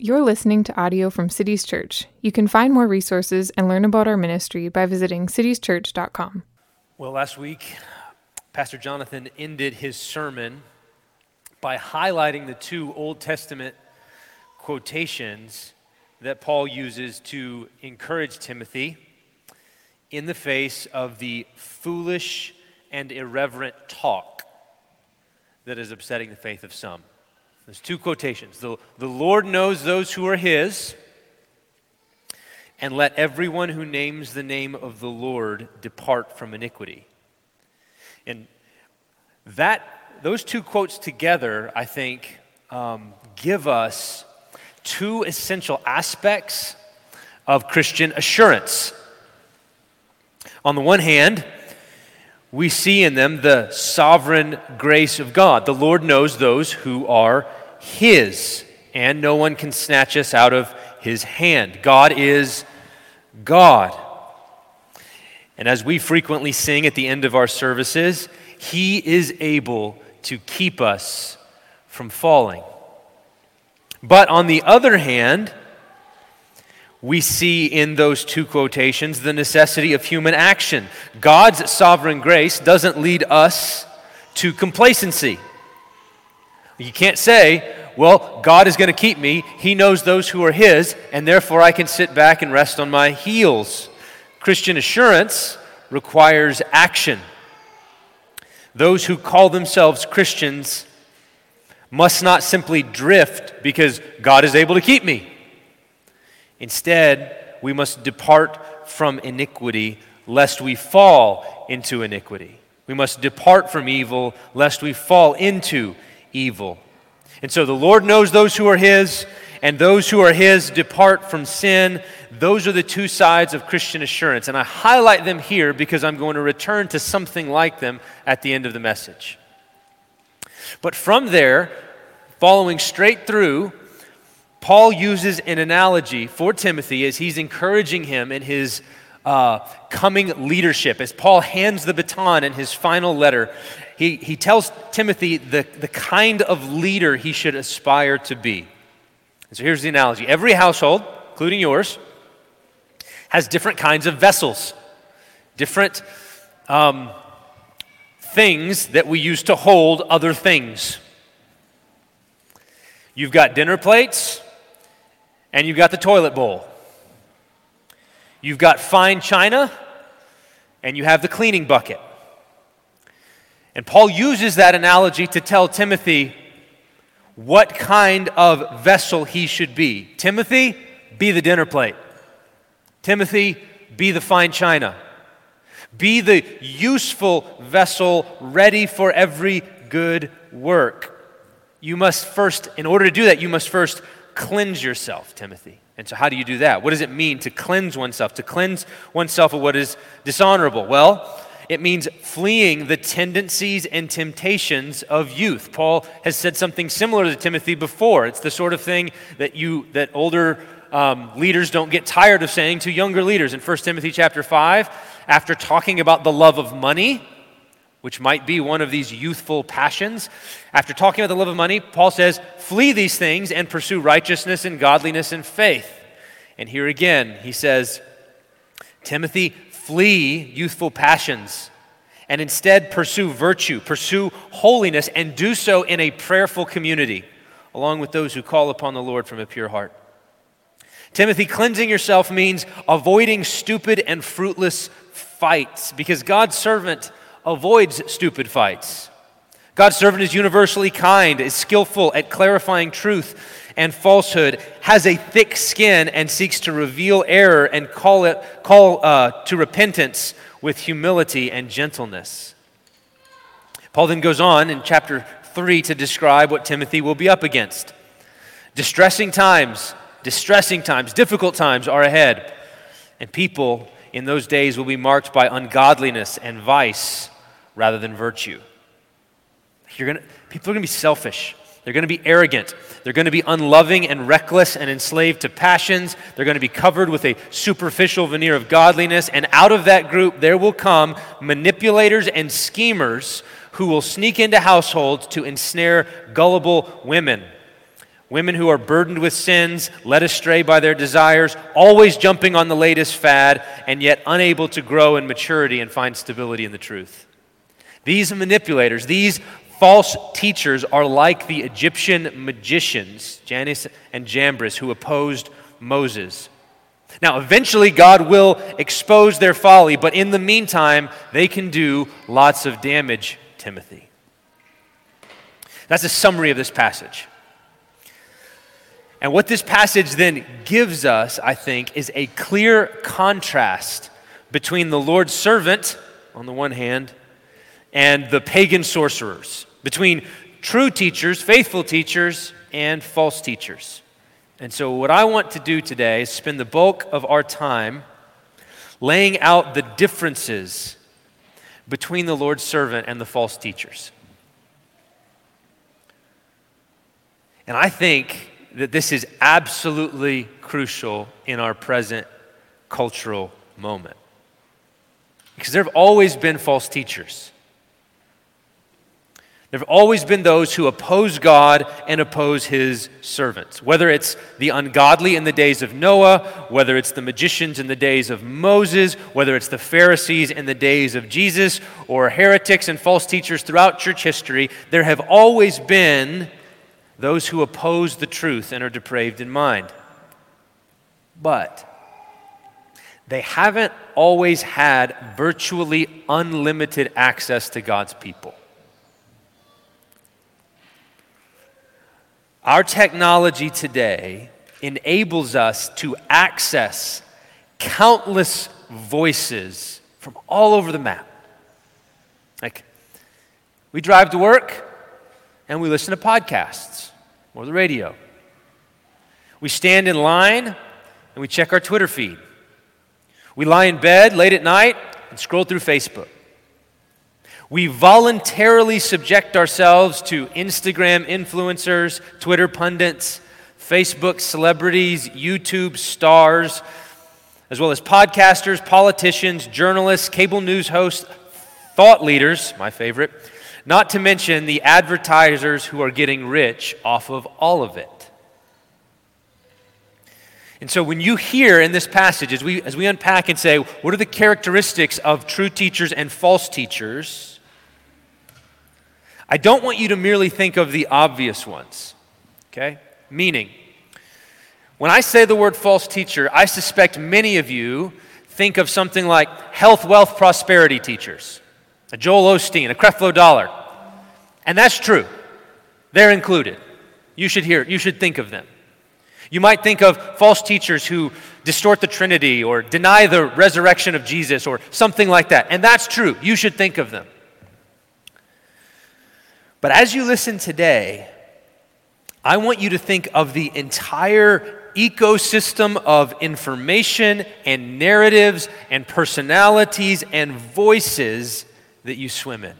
You're listening to audio from Cities Church. You can find more resources and learn about our ministry by visiting citieschurch.com. Well, last week, Pastor Jonathan ended his sermon by highlighting the two Old Testament quotations that Paul uses to encourage Timothy in the face of the foolish and irreverent talk that is upsetting the faith of some. There's two quotations. The, the Lord knows those who are his, and let everyone who names the name of the Lord depart from iniquity. And that, those two quotes together, I think, um, give us two essential aspects of Christian assurance. On the one hand, we see in them the sovereign grace of God. The Lord knows those who are His, and no one can snatch us out of His hand. God is God. And as we frequently sing at the end of our services, He is able to keep us from falling. But on the other hand, we see in those two quotations the necessity of human action. God's sovereign grace doesn't lead us to complacency. You can't say, well, God is going to keep me. He knows those who are His, and therefore I can sit back and rest on my heels. Christian assurance requires action. Those who call themselves Christians must not simply drift because God is able to keep me. Instead, we must depart from iniquity lest we fall into iniquity. We must depart from evil lest we fall into evil. And so the Lord knows those who are His, and those who are His depart from sin. Those are the two sides of Christian assurance. And I highlight them here because I'm going to return to something like them at the end of the message. But from there, following straight through, Paul uses an analogy for Timothy as he's encouraging him in his uh, coming leadership. As Paul hands the baton in his final letter, he, he tells Timothy the, the kind of leader he should aspire to be. And so here's the analogy every household, including yours, has different kinds of vessels, different um, things that we use to hold other things. You've got dinner plates and you've got the toilet bowl. You've got fine china, and you have the cleaning bucket. And Paul uses that analogy to tell Timothy what kind of vessel he should be. Timothy, be the dinner plate. Timothy, be the fine china. Be the useful vessel ready for every good work. You must first, in order to do that, you must first cleanse yourself, Timothy. And so, how do you do that? What does it mean to cleanse oneself? To cleanse oneself of what is dishonorable? Well, it means fleeing the tendencies and temptations of youth. Paul has said something similar to Timothy before. It's the sort of thing that you that older um, leaders don't get tired of saying to younger leaders. In 1 Timothy chapter 5, after talking about the love of money, which might be one of these youthful passions. After talking about the love of money, Paul says, Flee these things and pursue righteousness and godliness and faith. And here again, he says, Timothy, flee youthful passions and instead pursue virtue, pursue holiness, and do so in a prayerful community, along with those who call upon the Lord from a pure heart. Timothy, cleansing yourself means avoiding stupid and fruitless fights because God's servant avoids stupid fights. God's servant is universally kind, is skillful at clarifying truth and falsehood, has a thick skin, and seeks to reveal error and call it call uh, to repentance with humility and gentleness. Paul then goes on in chapter three to describe what Timothy will be up against. Distressing times, distressing times, difficult times are ahead, and people in those days will be marked by ungodliness and vice rather than virtue. You're gonna, people are going to be selfish. They're going to be arrogant. They're going to be unloving and reckless and enslaved to passions. They're going to be covered with a superficial veneer of godliness. And out of that group, there will come manipulators and schemers who will sneak into households to ensnare gullible women Women who are burdened with sins, led astray by their desires, always jumping on the latest fad, and yet unable to grow in maturity and find stability in the truth. These manipulators, these false teachers, are like the Egyptian magicians, Jannes and Jambres, who opposed Moses. Now, eventually, God will expose their folly, but in the meantime, they can do lots of damage, Timothy. That's a summary of this passage. And what this passage then gives us, I think, is a clear contrast between the Lord's servant, on the one hand, and the pagan sorcerers, between true teachers, faithful teachers, and false teachers. And so, what I want to do today is spend the bulk of our time laying out the differences between the Lord's servant and the false teachers. And I think that this is absolutely crucial in our present cultural moment. Because there have always been false teachers. There have always been those who oppose God and oppose his servants. Whether it's the ungodly in the days of Noah, whether it's the magicians in the days of Moses, whether it's the Pharisees in the days of Jesus, or heretics and false teachers throughout church history, there have always been those who oppose the truth and are depraved in mind. But they haven't always had virtually unlimited access to God's people. Our technology today enables us to access countless voices from all over the map. Like, we drive to work and we listen to podcasts or the radio. We stand in line and we check our Twitter feed. We lie in bed late at night and scroll through Facebook. We voluntarily subject ourselves to Instagram influencers, Twitter pundits, Facebook celebrities, YouTube stars, as well as podcasters, politicians, journalists, cable news hosts, thought leaders, my favorite, not to mention the advertisers who are getting rich off of all of it. And so when you hear in this passage, as we, as we unpack and say, what are the characteristics of true teachers and false teachers? I don't want you to merely think of the obvious ones, okay? Meaning, when I say the word false teacher, I suspect many of you think of something like health, wealth, prosperity teachers, a Joel Osteen, a Creflo Dollar. And that's true. They're included. You should hear, you should think of them. You might think of false teachers who distort the Trinity or deny the resurrection of Jesus or something like that. And that's true. You should think of them. But as you listen today, I want you to think of the entire ecosystem of information and narratives and personalities and voices that you swim in.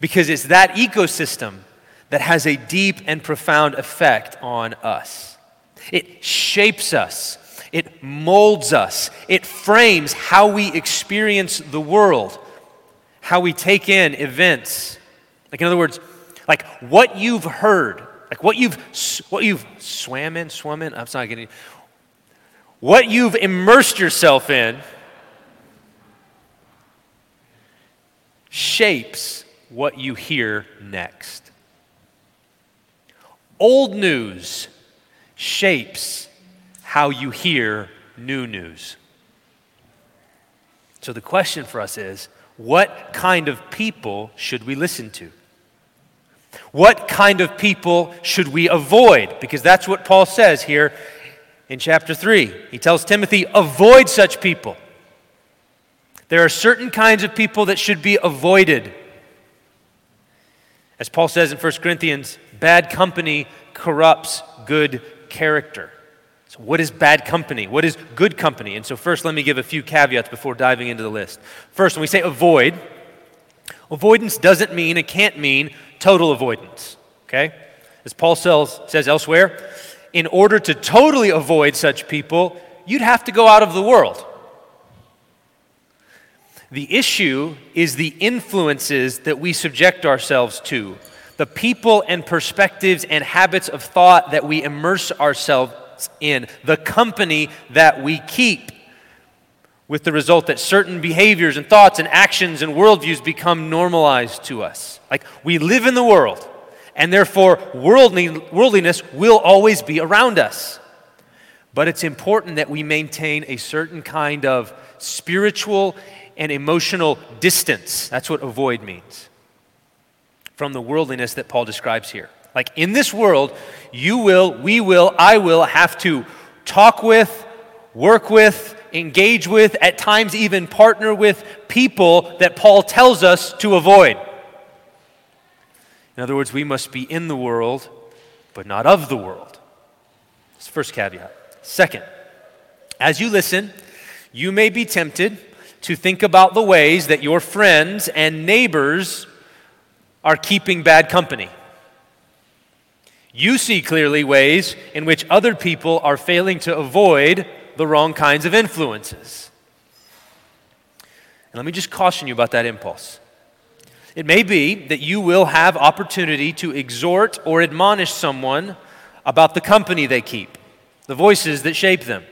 Because it's that ecosystem that has a deep and profound effect on us. It shapes us, it molds us, it frames how we experience the world, how we take in events. Like, in other words, like what you've heard, like what you've, what you've swam in, swum in, I'm not getting, what you've immersed yourself in shapes what you hear next. Old news shapes how you hear new news. So the question for us is what kind of people should we listen to? What kind of people should we avoid? Because that's what Paul says here in chapter 3. He tells Timothy, avoid such people. There are certain kinds of people that should be avoided. As Paul says in 1 Corinthians, bad company corrupts good character. So, what is bad company? What is good company? And so, first, let me give a few caveats before diving into the list. First, when we say avoid, avoidance doesn't mean, it can't mean total avoidance. Okay? As Paul says elsewhere, in order to totally avoid such people, you'd have to go out of the world. The issue is the influences that we subject ourselves to, the people and perspectives and habits of thought that we immerse ourselves in, the company that we keep, with the result that certain behaviors and thoughts and actions and worldviews become normalized to us. Like we live in the world, and therefore worldly, worldliness will always be around us. But it's important that we maintain a certain kind of spiritual and emotional distance. That's what avoid means from the worldliness that Paul describes here. Like in this world, you will, we will, I will have to talk with, work with, engage with, at times even partner with people that Paul tells us to avoid. In other words, we must be in the world, but not of the world. That's the first caveat. Second, as you listen, you may be tempted to think about the ways that your friends and neighbors are keeping bad company. You see clearly ways in which other people are failing to avoid the wrong kinds of influences. And let me just caution you about that impulse. It may be that you will have opportunity to exhort or admonish someone about the company they keep, the voices that shape them.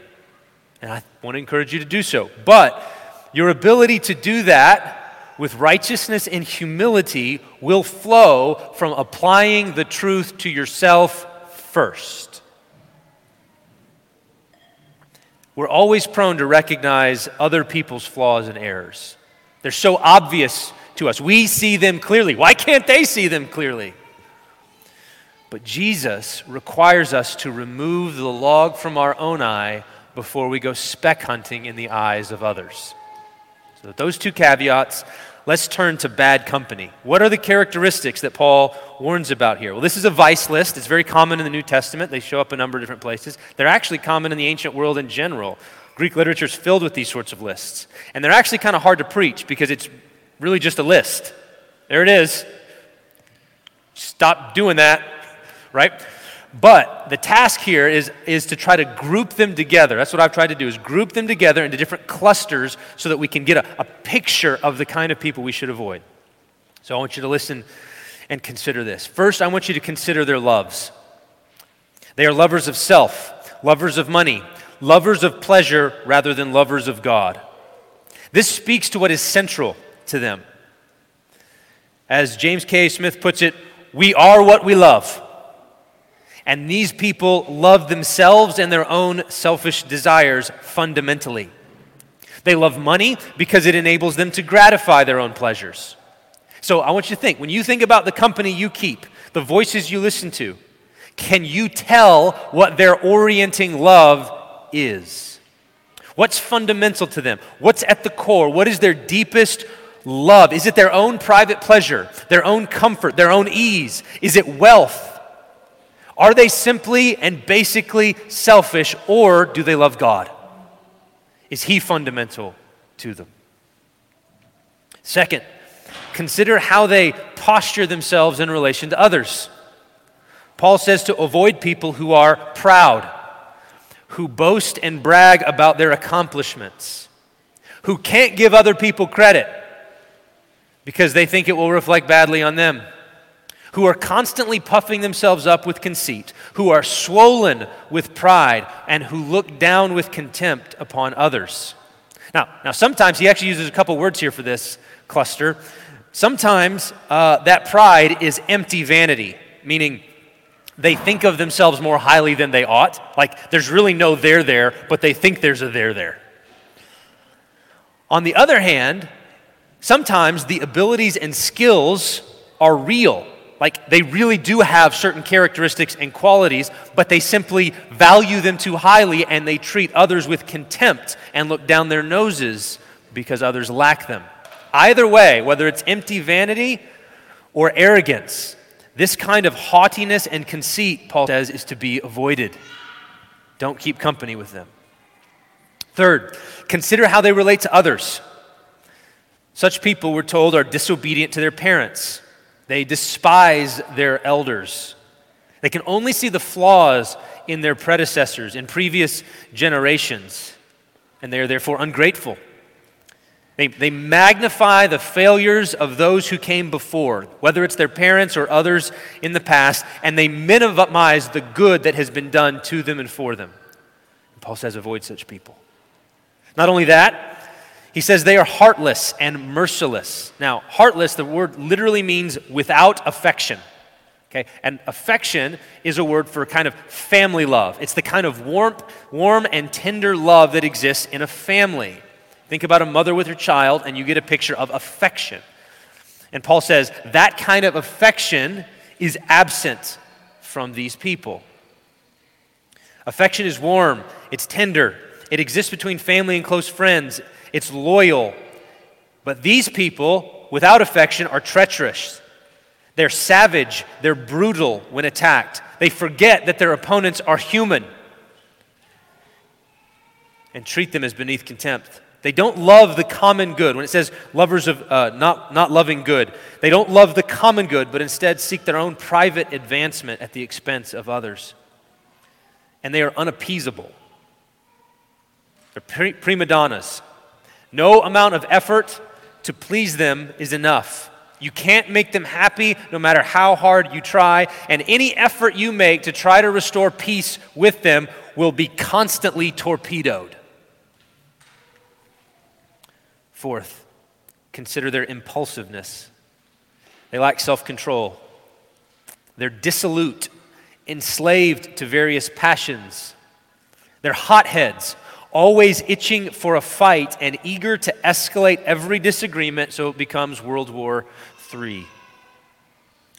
And I want to encourage you to do so. But your ability to do that with righteousness and humility will flow from applying the truth to yourself first. We're always prone to recognize other people's flaws and errors. They're so obvious to us. We see them clearly. Why can't they see them clearly? But Jesus requires us to remove the log from our own eye before we go speck hunting in the eyes of others. So, those two caveats, let's turn to bad company. What are the characteristics that Paul warns about here? Well, this is a vice list. It's very common in the New Testament. They show up a number of different places. They're actually common in the ancient world in general. Greek literature is filled with these sorts of lists. And they're actually kind of hard to preach because it's really just a list. There it is. Stop doing that, right? But the task here is, is to try to group them together. That's what I've tried to do, is group them together into different clusters so that we can get a, a picture of the kind of people we should avoid. So I want you to listen and consider this. First, I want you to consider their loves. They are lovers of self, lovers of money, lovers of pleasure rather than lovers of God. This speaks to what is central to them. As James K. Smith puts it, we are what we love. And these people love themselves and their own selfish desires fundamentally. They love money because it enables them to gratify their own pleasures. So I want you to think when you think about the company you keep, the voices you listen to, can you tell what their orienting love is? What's fundamental to them? What's at the core? What is their deepest love? Is it their own private pleasure, their own comfort, their own ease? Is it wealth? Are they simply and basically selfish, or do they love God? Is He fundamental to them? Second, consider how they posture themselves in relation to others. Paul says to avoid people who are proud, who boast and brag about their accomplishments, who can't give other people credit because they think it will reflect badly on them who are constantly puffing themselves up with conceit, who are swollen with pride, and who look down with contempt upon others. Now, now sometimes he actually uses a couple words here for this cluster. Sometimes uh, that pride is empty vanity, meaning they think of themselves more highly than they ought. Like there's really no there there, but they think there's a there there. On the other hand, sometimes the abilities and skills are real like they really do have certain characteristics and qualities, but they simply value them too highly and they treat others with contempt and look down their noses because others lack them. Either way, whether it's empty vanity or arrogance, this kind of haughtiness and conceit, Paul says, is to be avoided. Don't keep company with them. Third, consider how they relate to others. Such people, we're told, are disobedient to their parents they despise their elders. They can only see the flaws in their predecessors, in previous generations, and they are therefore ungrateful. They, they magnify the failures of those who came before, whether it's their parents or others in the past, and they minimize the good that has been done to them and for them. And Paul says, avoid such people. Not only that, he says they are heartless and merciless. Now, heartless, the word literally means without affection. Okay? And affection is a word for kind of family love. It's the kind of warm, warm and tender love that exists in a family. Think about a mother with her child, and you get a picture of affection. And Paul says that kind of affection is absent from these people. Affection is warm, it's tender, it exists between family and close friends, it's loyal. But these people, without affection, are treacherous. They're savage, they're brutal when attacked. They forget that their opponents are human and treat them as beneath contempt. They don't love the common good. When it says lovers of uh, not, not loving good, they don't love the common good, but instead seek their own private advancement at the expense of others. And they are unappeasable. They're pre- prima donnas. No amount of effort to please them is enough. You can't make them happy no matter how hard you try, and any effort you make to try to restore peace with them will be constantly torpedoed. Fourth, consider their impulsiveness. They lack self control. They're dissolute, enslaved to various passions. They're hotheads, always itching for a fight and eager to escalate every disagreement so it becomes World War III.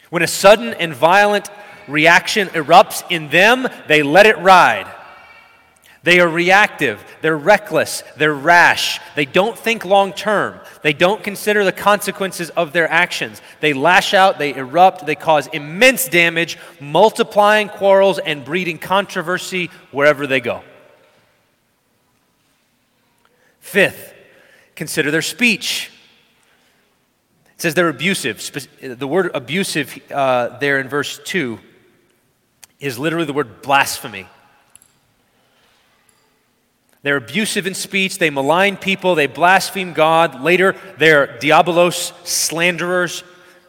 When a sudden and violent reaction erupts in them, they let it ride. They are reactive, they're reckless, they're rash, they don't think long term, they don't consider the consequences of their actions. They lash out, they erupt, they cause immense damage, multiplying quarrels and breeding controversy wherever they go. Fifth, consider their speech. It says they're abusive. The word abusive uh, there in verse 2 is literally the word blasphemy. They're abusive in speech, they malign people, they blaspheme God. Later, they're diabolos, slanderers,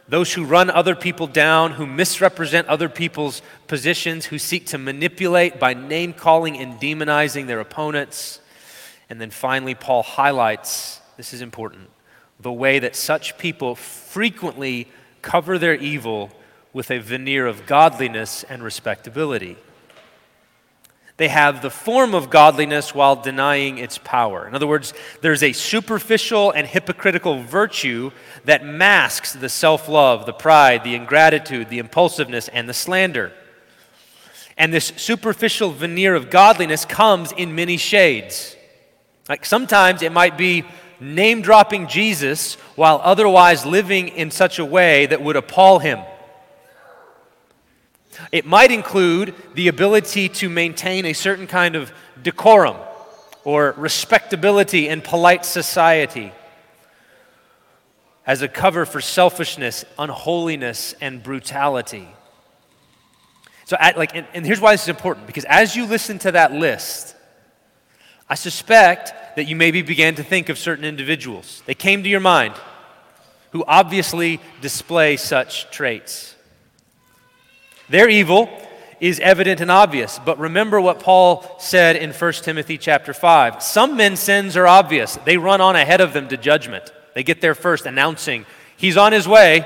those who run other people down, who misrepresent other people's positions, who seek to manipulate by name calling and demonizing their opponents. And then finally, Paul highlights this is important the way that such people frequently cover their evil with a veneer of godliness and respectability. They have the form of godliness while denying its power. In other words, there's a superficial and hypocritical virtue that masks the self love, the pride, the ingratitude, the impulsiveness, and the slander. And this superficial veneer of godliness comes in many shades. Like sometimes it might be name dropping Jesus while otherwise living in such a way that would appall him. It might include the ability to maintain a certain kind of decorum or respectability in polite society as a cover for selfishness, unholiness, and brutality. So, at, like, and, and here's why this is important because as you listen to that list, I suspect that you maybe began to think of certain individuals. They came to your mind who obviously display such traits. Their evil is evident and obvious, but remember what Paul said in 1 Timothy chapter 5. Some men's sins are obvious. They run on ahead of them to judgment. They get there first announcing he's on his way.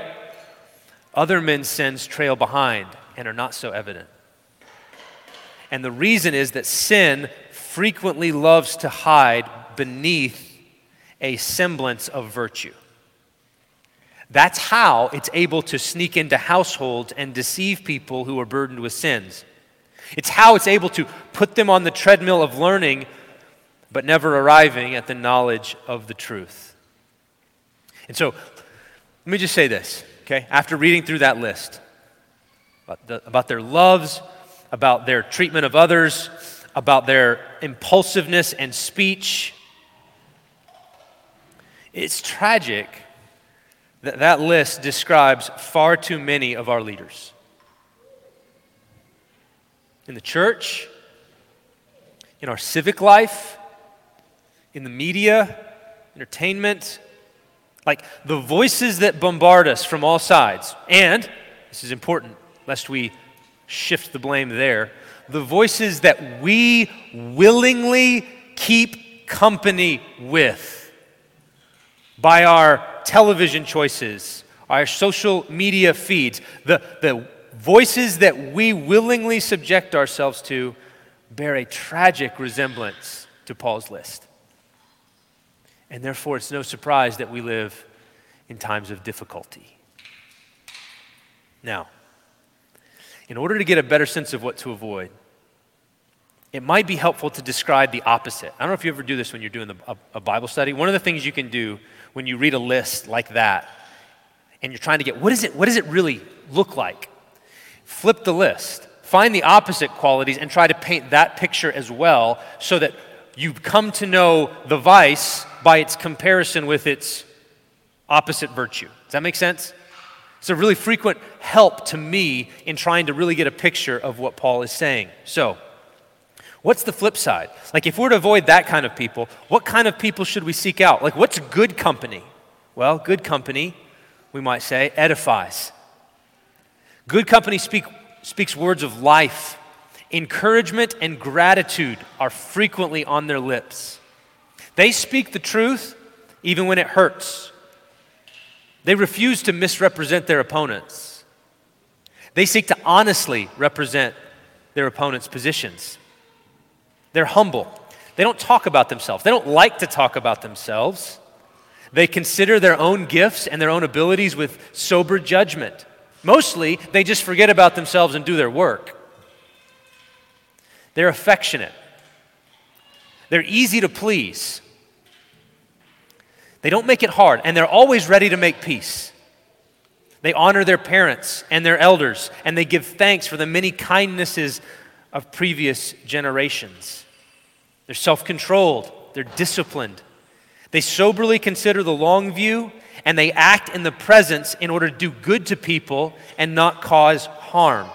Other men's sins trail behind and are not so evident. And the reason is that sin frequently loves to hide beneath a semblance of virtue. That's how it's able to sneak into households and deceive people who are burdened with sins. It's how it's able to put them on the treadmill of learning, but never arriving at the knowledge of the truth. And so, let me just say this, okay? After reading through that list about, the, about their loves, about their treatment of others, about their impulsiveness and speech, it's tragic that, that list describes far too many of our leaders. In the church, in our civic life, in the media, entertainment, like the voices that bombard us from all sides. And, this is important, lest we shift the blame there, the voices that we willingly keep company with by our television choices, our social media feeds, the, the voices that we willingly subject ourselves to bear a tragic resemblance to Paul's list. And therefore, it's no surprise that we live in times of difficulty. Now, in order to get a better sense of what to avoid, it might be helpful to describe the opposite. I don't know if you ever do this when you're doing the, a, a Bible study. One of the things you can do when you read a list like that and you're trying to get what, is it, what does it really look like? Flip the list, find the opposite qualities, and try to paint that picture as well so that you come to know the vice by its comparison with its opposite virtue. Does that make sense? It's a really frequent help to me in trying to really get a picture of what Paul is saying. So, what's the flip side? Like, if we're to avoid that kind of people, what kind of people should we seek out? Like, what's good company? Well, good company, we might say, edifies. Good company speak, speaks words of life. Encouragement and gratitude are frequently on their lips. They speak the truth even when it hurts. They refuse to misrepresent their opponents. They seek to honestly represent their opponents' positions. They're humble. They don't talk about themselves. They don't like to talk about themselves. They consider their own gifts and their own abilities with sober judgment. Mostly, they just forget about themselves and do their work. They're affectionate. They're easy to please. They don't make it hard, and they're always ready to make peace. They honor their parents and their elders, and they give thanks for the many kindnesses of previous generations. They're self controlled, they're disciplined. They soberly consider the long view, and they act in the presence in order to do good to people and not cause harm.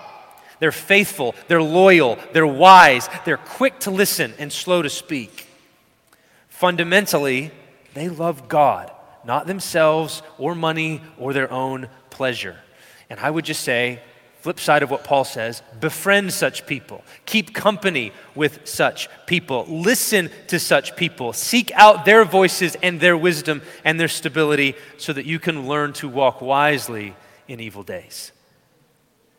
They're faithful, they're loyal, they're wise, they're quick to listen and slow to speak. Fundamentally, they love God, not themselves or money or their own pleasure. And I would just say, flip side of what Paul says, befriend such people. Keep company with such people. Listen to such people. Seek out their voices and their wisdom and their stability so that you can learn to walk wisely in evil days.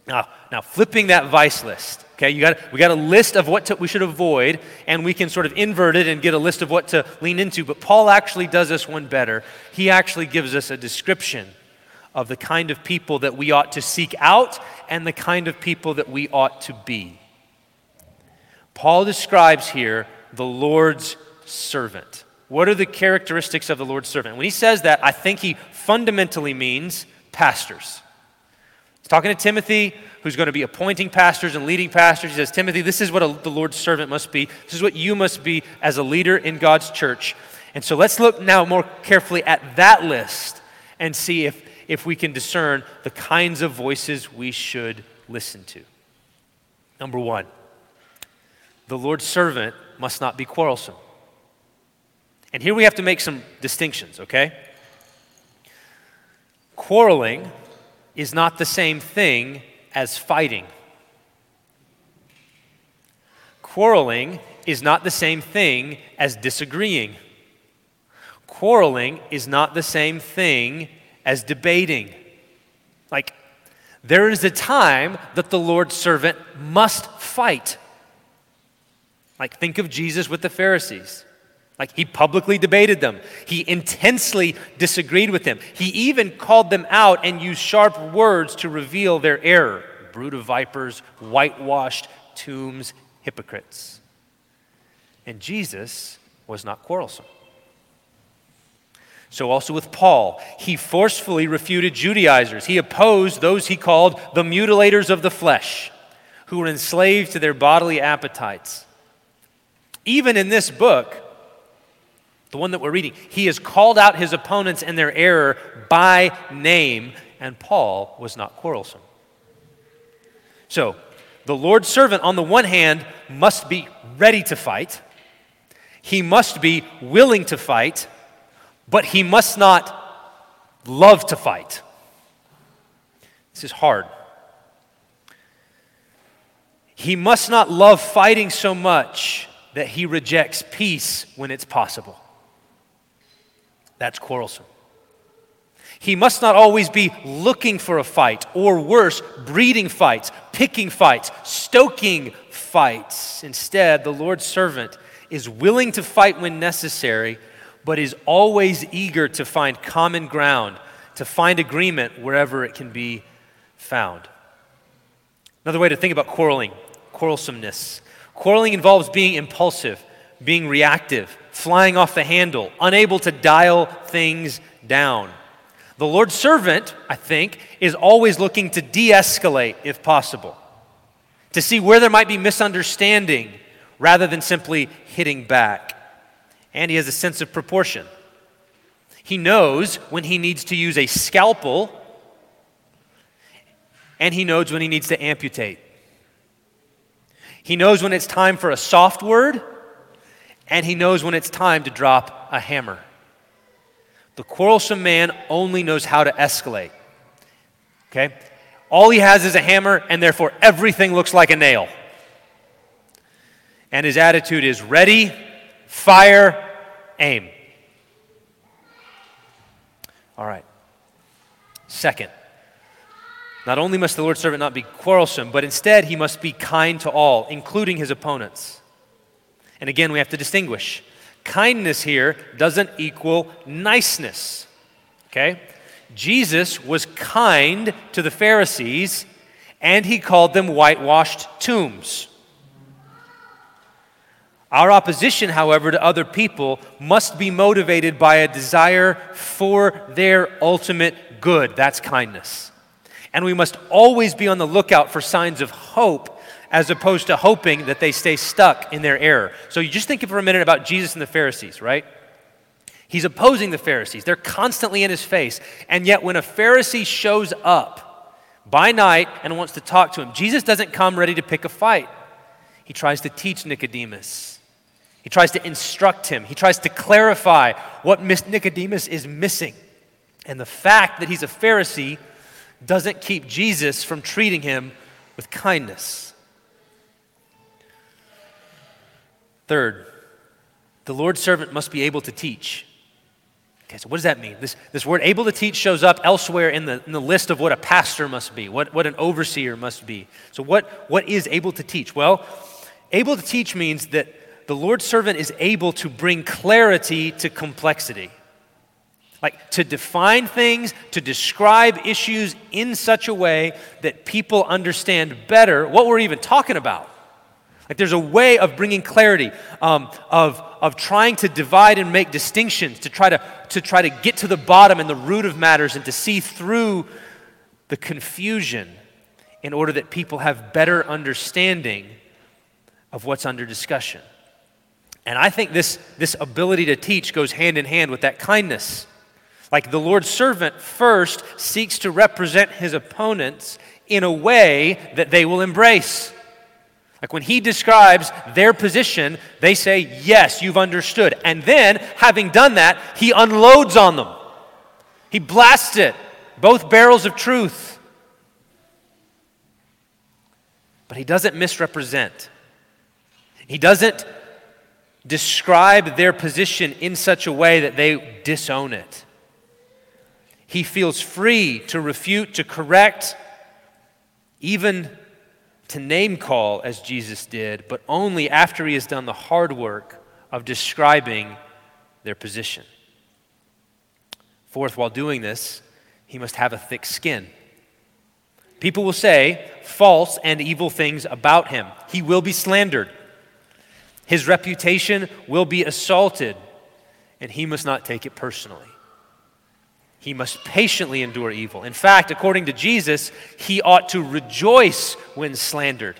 Now, now flipping that vice list, okay, you got, we got a list of what to, we should avoid, and we can sort of invert it and get a list of what to lean into. But Paul actually does us one better. He actually gives us a description of the kind of people that we ought to seek out and the kind of people that we ought to be. Paul describes here the Lord's servant. What are the characteristics of the Lord's servant? When he says that, I think he fundamentally means pastors. He's talking to Timothy, who's going to be appointing pastors and leading pastors. He says, Timothy, this is what a, the Lord's servant must be. This is what you must be as a leader in God's church. And so let's look now more carefully at that list and see if, if we can discern the kinds of voices we should listen to. Number one, the Lord's servant must not be quarrelsome. And here we have to make some distinctions, okay? Quarreling is not the same thing as fighting. Quarreling is not the same thing as disagreeing. Quarreling is not the same thing as debating. Like, there is a time that the Lord's servant must fight. Like, think of Jesus with the Pharisees. Like he publicly debated them. He intensely disagreed with them. He even called them out and used sharp words to reveal their error. Brood of vipers, whitewashed tombs, hypocrites. And Jesus was not quarrelsome. So, also with Paul, he forcefully refuted Judaizers. He opposed those he called the mutilators of the flesh, who were enslaved to their bodily appetites. Even in this book, the one that we're reading, he has called out his opponents and their error by name, and Paul was not quarrelsome. So, the Lord's servant, on the one hand, must be ready to fight, he must be willing to fight, but he must not love to fight. This is hard. He must not love fighting so much that he rejects peace when it's possible. That's quarrelsome. He must not always be looking for a fight, or worse, breeding fights, picking fights, stoking fights. Instead, the Lord's servant is willing to fight when necessary, but is always eager to find common ground, to find agreement wherever it can be found. Another way to think about quarreling, quarrelsomeness. Quarreling involves being impulsive, being reactive, flying off the handle, unable to dial things down. The Lord's servant, I think, is always looking to de escalate if possible, to see where there might be misunderstanding rather than simply hitting back. And he has a sense of proportion. He knows when he needs to use a scalpel, and he knows when he needs to amputate. He knows when it's time for a soft word, and he knows when it's time to drop a hammer. The quarrelsome man only knows how to escalate. Okay? All he has is a hammer, and therefore everything looks like a nail. And his attitude is ready, fire, aim. All right. Second, not only must the Lord's servant not be quarrelsome, but instead he must be kind to all, including his opponents. And again, we have to distinguish. Kindness here doesn't equal niceness. Okay? Jesus was kind to the Pharisees, and he called them whitewashed tombs. Our opposition, however, to other people must be motivated by a desire for their ultimate good. That's kindness. And we must always be on the lookout for signs of hope as opposed to hoping that they stay stuck in their error. So you just think for a minute about Jesus and the Pharisees, right? He's opposing the Pharisees. They're constantly in his face. And yet, when a Pharisee shows up by night and wants to talk to him, Jesus doesn't come ready to pick a fight. He tries to teach Nicodemus. He tries to instruct him. He tries to clarify what Nicodemus is missing. And the fact that he's a Pharisee doesn't keep Jesus from treating him with kindness. Third, the Lord's servant must be able to teach. Okay, so what does that mean? This, this word able to teach shows up elsewhere in the, in the list of what a pastor must be, what, what an overseer must be. So, what, what is able to teach? Well, able to teach means that the Lord's servant is able to bring clarity to complexity. Like to define things, to describe issues in such a way that people understand better what we're even talking about. Like there's a way of bringing clarity, um, of, of trying to divide and make distinctions, to try to, to try to get to the bottom and the root of matters and to see through the confusion in order that people have better understanding of what's under discussion. And I think this, this ability to teach goes hand in hand with that kindness. Like the Lord's servant first seeks to represent his opponents in a way that they will embrace. Like when he describes their position, they say, Yes, you've understood. And then, having done that, he unloads on them. He blasts it, both barrels of truth. But he doesn't misrepresent. He doesn't describe their position in such a way that they disown it. He feels free to refute, to correct, even to name call as Jesus did, but only after he has done the hard work of describing their position. Fourth, while doing this, he must have a thick skin. People will say false and evil things about him. He will be slandered. His reputation will be assaulted, and he must not take it personally he must patiently endure evil. In fact, according to Jesus, he ought to rejoice when slandered.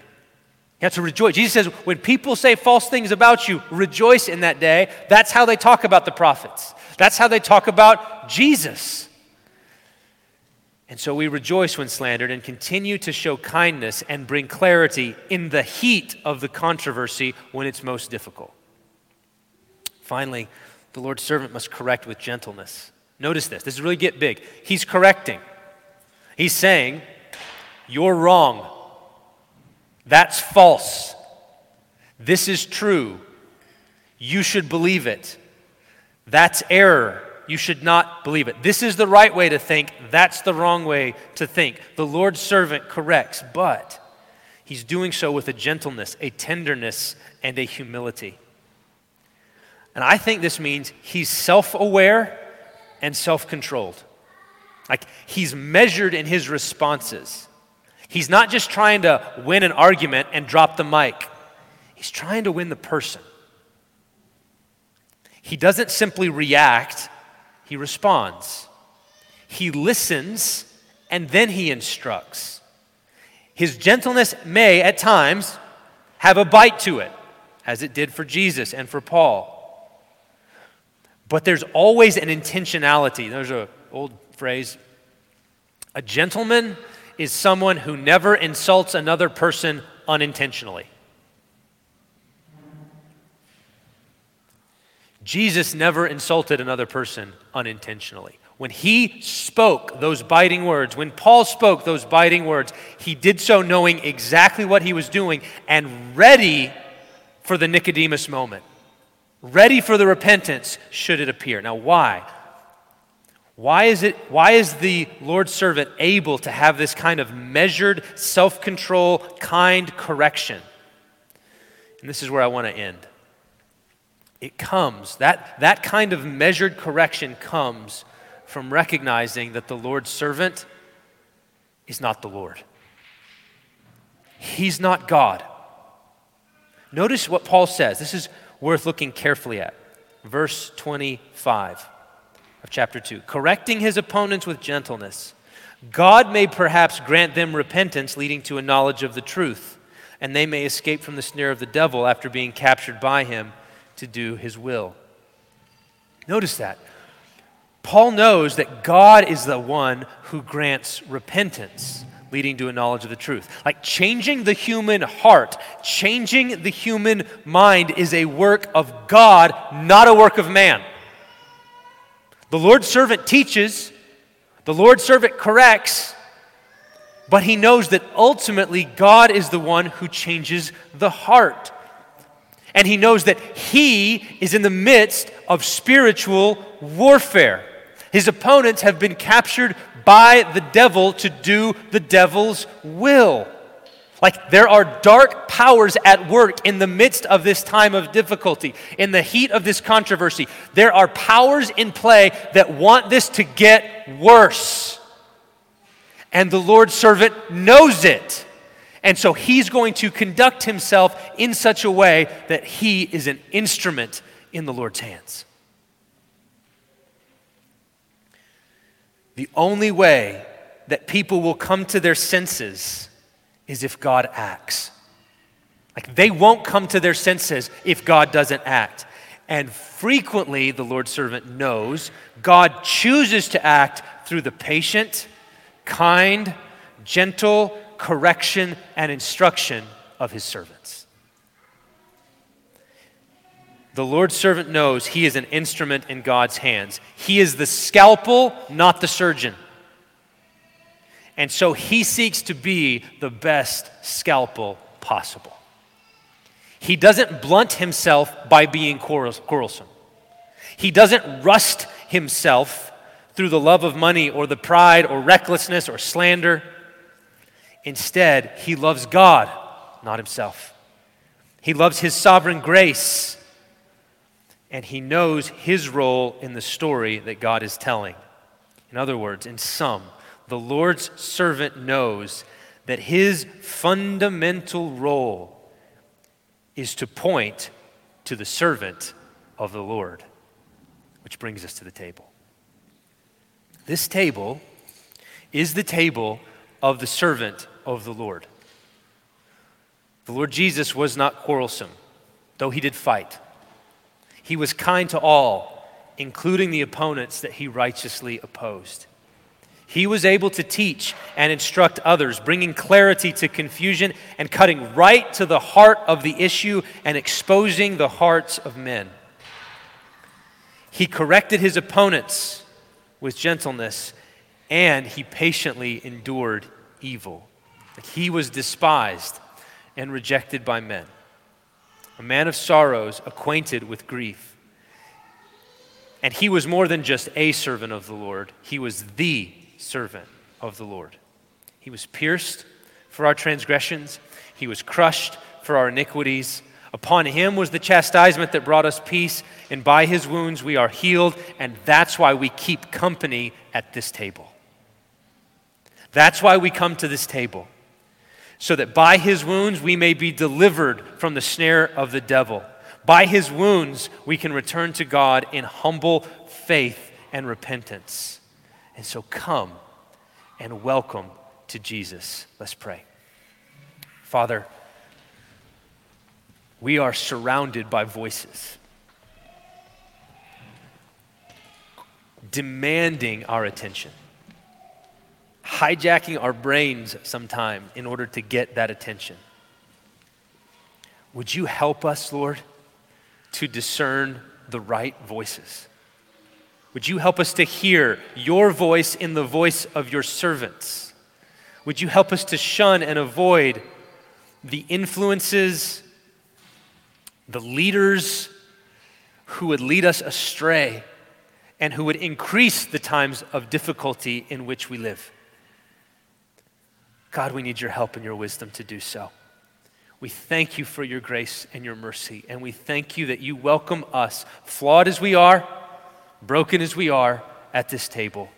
You have to rejoice. Jesus says, when people say false things about you, rejoice in that day. That's how they talk about the prophets. That's how they talk about Jesus. And so we rejoice when slandered and continue to show kindness and bring clarity in the heat of the controversy when it's most difficult. Finally, the Lord's servant must correct with gentleness. Notice this. This is really get big. He's correcting. He's saying, You're wrong. That's false. This is true. You should believe it. That's error. You should not believe it. This is the right way to think. That's the wrong way to think. The Lord's servant corrects, but he's doing so with a gentleness, a tenderness, and a humility. And I think this means he's self aware and self controlled. Like he's measured in his responses. He's not just trying to win an argument and drop the mic, he's trying to win the person. He doesn't simply react, he responds. He listens and then he instructs. His gentleness may, at times, have a bite to it, as it did for Jesus and for Paul. But there's always an intentionality. There's an old phrase a gentleman is someone who never insults another person unintentionally. Jesus never insulted another person unintentionally. When he spoke those biting words, when Paul spoke those biting words, he did so knowing exactly what he was doing and ready for the Nicodemus moment, ready for the repentance should it appear. Now, why? Why is, it, why is the Lord's servant able to have this kind of measured, self control, kind correction? And this is where I want to end. It comes, that, that kind of measured correction comes from recognizing that the Lord's servant is not the Lord. He's not God. Notice what Paul says. This is worth looking carefully at. Verse 25 of chapter 2 correcting his opponents with gentleness. God may perhaps grant them repentance leading to a knowledge of the truth, and they may escape from the snare of the devil after being captured by him to do his will. Notice that. Paul knows that God is the one who grants repentance, leading to a knowledge of the truth. Like changing the human heart, changing the human mind is a work of God, not a work of man. The Lord's servant teaches, the Lord's servant corrects, but he knows that ultimately God is the one who changes the heart. And he knows that he is in the midst of spiritual warfare. His opponents have been captured by the devil to do the devil's will. Like there are dark powers at work in the midst of this time of difficulty, in the heat of this controversy. There are powers in play that want this to get worse. And the Lord's servant knows it. And so he's going to conduct himself in such a way that he is an instrument in the Lord's hands. The only way that people will come to their senses is if God acts. Like they won't come to their senses if God doesn't act. And frequently, the Lord's servant knows God chooses to act through the patient, kind, gentle, correction, and instruction of his servants. The Lord's servant knows he is an instrument in God's hands. He is the scalpel, not the surgeon. And so he seeks to be the best scalpel possible. He doesn't blunt himself by being quarrelsome. He doesn't rust himself through the love of money or the pride or recklessness or slander. Instead, he loves God, not himself. He loves his sovereign grace, and he knows his role in the story that God is telling. In other words, in sum, the Lord's servant knows that his fundamental role is to point to the servant of the Lord. Which brings us to the table. This table is the table of the servant of the Lord. The Lord Jesus was not quarrelsome, though he did fight. He was kind to all, including the opponents that he righteously opposed. He was able to teach and instruct others, bringing clarity to confusion and cutting right to the heart of the issue and exposing the hearts of men. He corrected his opponents with gentleness, and he patiently endured evil. He was despised and rejected by men, a man of sorrows, acquainted with grief. And he was more than just a servant of the Lord, he was the servant of the Lord. He was pierced for our transgressions, he was crushed for our iniquities. Upon him was the chastisement that brought us peace, and by his wounds we are healed, and that's why we keep company at this table. That's why we come to this table, so that by his wounds we may be delivered from the snare of the devil. By his wounds we can return to God in humble faith and repentance. And so come and welcome to Jesus. Let's pray. Father, we are surrounded by voices demanding our attention, hijacking our brains sometime in order to get that attention. Would you help us, Lord, to discern the right voices? Would you help us to hear your voice in the voice of your servants? Would you help us to shun and avoid the influences the leaders who would lead us astray and who would increase the times of difficulty in which we live. God, we need your help and your wisdom to do so. We thank you for your grace and your mercy, and we thank you that you welcome us, flawed as we are, broken as we are, at this table.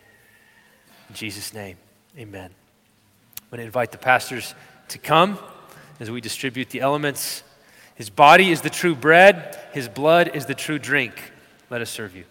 In Jesus' name, amen. I'm going to invite the pastors to come as we distribute the elements. His body is the true bread, his blood is the true drink. Let us serve you.